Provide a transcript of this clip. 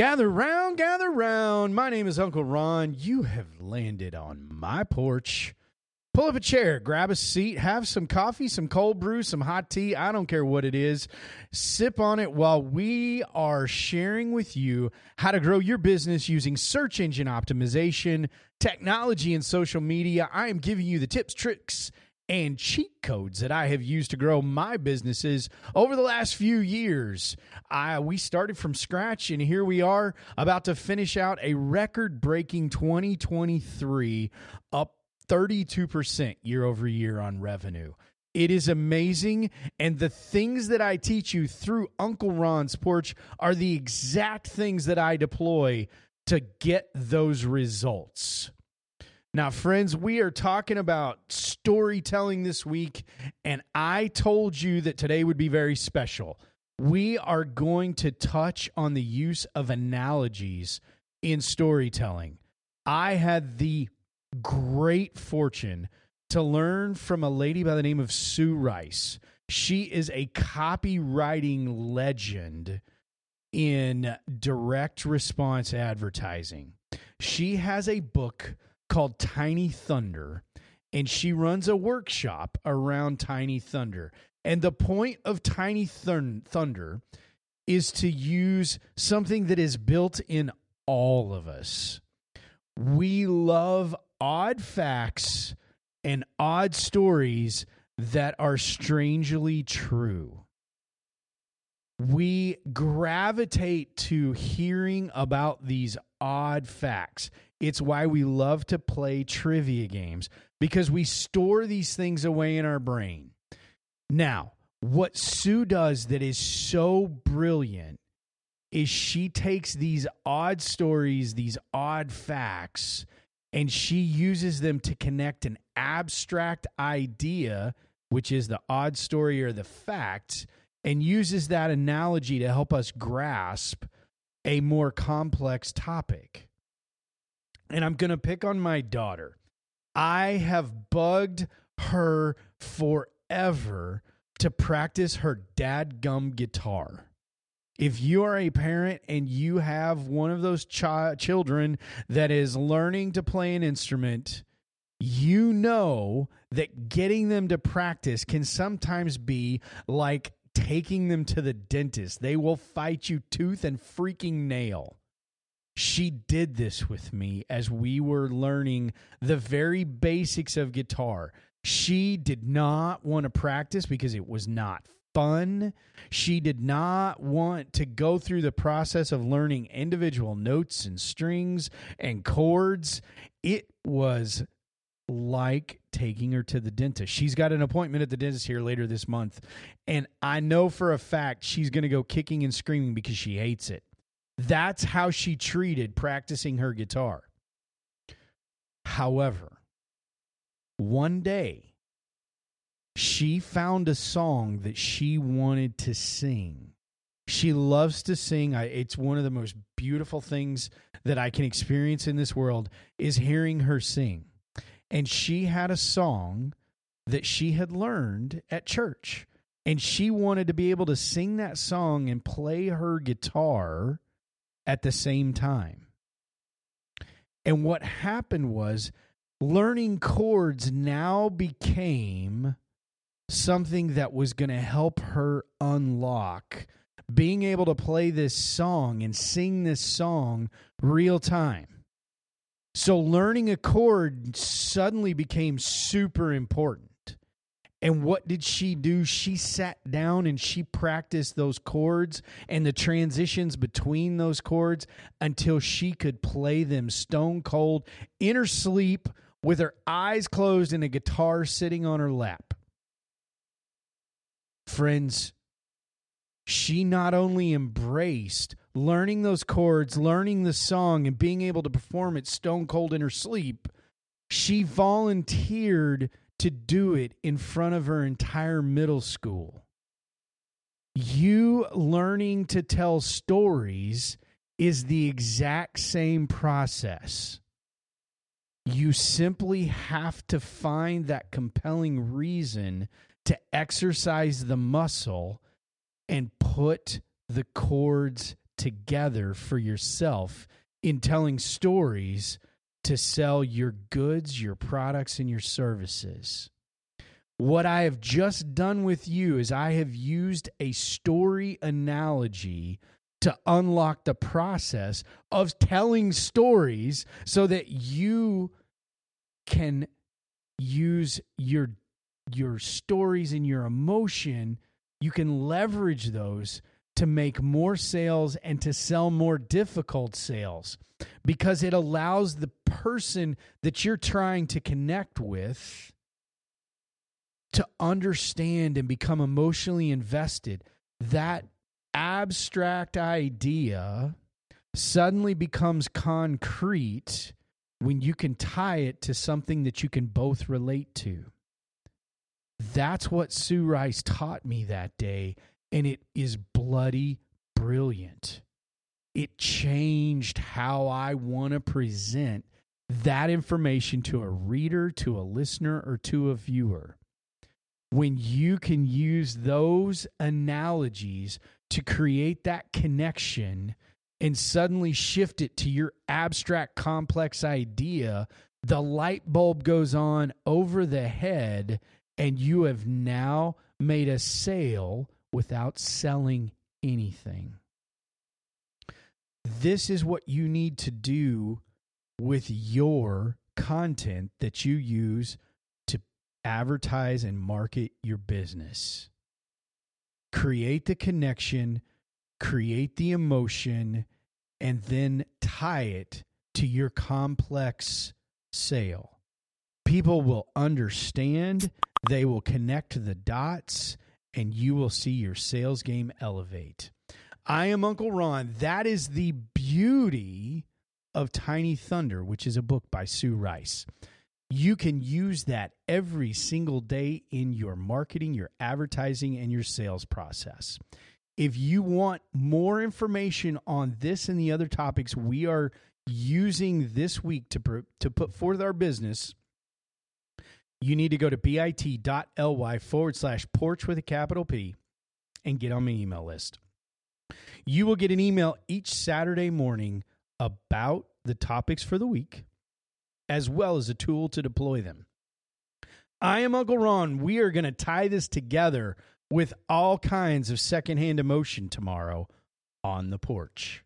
Gather round, gather round. My name is Uncle Ron. You have landed on my porch. Pull up a chair, grab a seat, have some coffee, some cold brew, some hot tea. I don't care what it is. Sip on it while we are sharing with you how to grow your business using search engine optimization, technology, and social media. I am giving you the tips, tricks, and cheat codes that I have used to grow my businesses over the last few years. I, we started from scratch, and here we are about to finish out a record breaking 2023 up 32% year over year on revenue. It is amazing. And the things that I teach you through Uncle Ron's porch are the exact things that I deploy to get those results. Now, friends, we are talking about storytelling this week, and I told you that today would be very special. We are going to touch on the use of analogies in storytelling. I had the great fortune to learn from a lady by the name of Sue Rice. She is a copywriting legend in direct response advertising. She has a book called Tiny Thunder, and she runs a workshop around Tiny Thunder. And the point of Tiny Thun- Thunder is to use something that is built in all of us. We love odd facts and odd stories that are strangely true. We gravitate to hearing about these odd facts. It's why we love to play trivia games because we store these things away in our brain. Now, what Sue does that is so brilliant is she takes these odd stories, these odd facts, and she uses them to connect an abstract idea, which is the odd story or the fact, and uses that analogy to help us grasp a more complex topic and I'm going to pick on my daughter. I have bugged her forever to practice her dad gum guitar. If you are a parent and you have one of those ch- children that is learning to play an instrument, you know that getting them to practice can sometimes be like taking them to the dentist. They will fight you tooth and freaking nail she did this with me as we were learning the very basics of guitar. She did not want to practice because it was not fun. She did not want to go through the process of learning individual notes and strings and chords. It was like taking her to the dentist. She's got an appointment at the dentist here later this month. And I know for a fact she's going to go kicking and screaming because she hates it. That's how she treated practicing her guitar. However, one day she found a song that she wanted to sing. She loves to sing. it's one of the most beautiful things that I can experience in this world is hearing her sing. And she had a song that she had learned at church. And she wanted to be able to sing that song and play her guitar at the same time. And what happened was learning chords now became something that was going to help her unlock being able to play this song and sing this song real time. So learning a chord suddenly became super important. And what did she do? She sat down and she practiced those chords and the transitions between those chords until she could play them stone cold in her sleep with her eyes closed and a guitar sitting on her lap. Friends, she not only embraced learning those chords, learning the song, and being able to perform it stone cold in her sleep, she volunteered to do it in front of her entire middle school. You learning to tell stories is the exact same process. You simply have to find that compelling reason to exercise the muscle and put the chords together for yourself in telling stories to sell your goods, your products, and your services. What I have just done with you is I have used a story analogy to unlock the process of telling stories so that you can use your your stories and your emotion you can leverage those to make more sales and to sell more difficult sales because it allows the person that you're trying to connect with to understand and become emotionally invested. That abstract idea suddenly becomes concrete when you can tie it to something that you can both relate to. That's what Sue Rice taught me that day, and it is bloody brilliant. It changed how I want to present that information to a reader, to a listener, or to a viewer. When you can use those analogies to create that connection and suddenly shift it to your abstract, complex idea, the light bulb goes on over the head, and you have now made a sale without selling anything. This is what you need to do with your content that you use to advertise and market your business. Create the connection, create the emotion, and then tie it to your complex sale. People will understand, they will connect the dots, and you will see your sales game elevate. I am Uncle Ron. That is the beauty of Tiny Thunder, which is a book by Sue Rice. You can use that every single day in your marketing, your advertising, and your sales process. If you want more information on this and the other topics we are using this week to, to put forth our business, you need to go to bit.ly forward slash porch with a capital P and get on my email list. You will get an email each Saturday morning about the topics for the week, as well as a tool to deploy them. I am Uncle Ron. We are going to tie this together with all kinds of secondhand emotion tomorrow on the porch.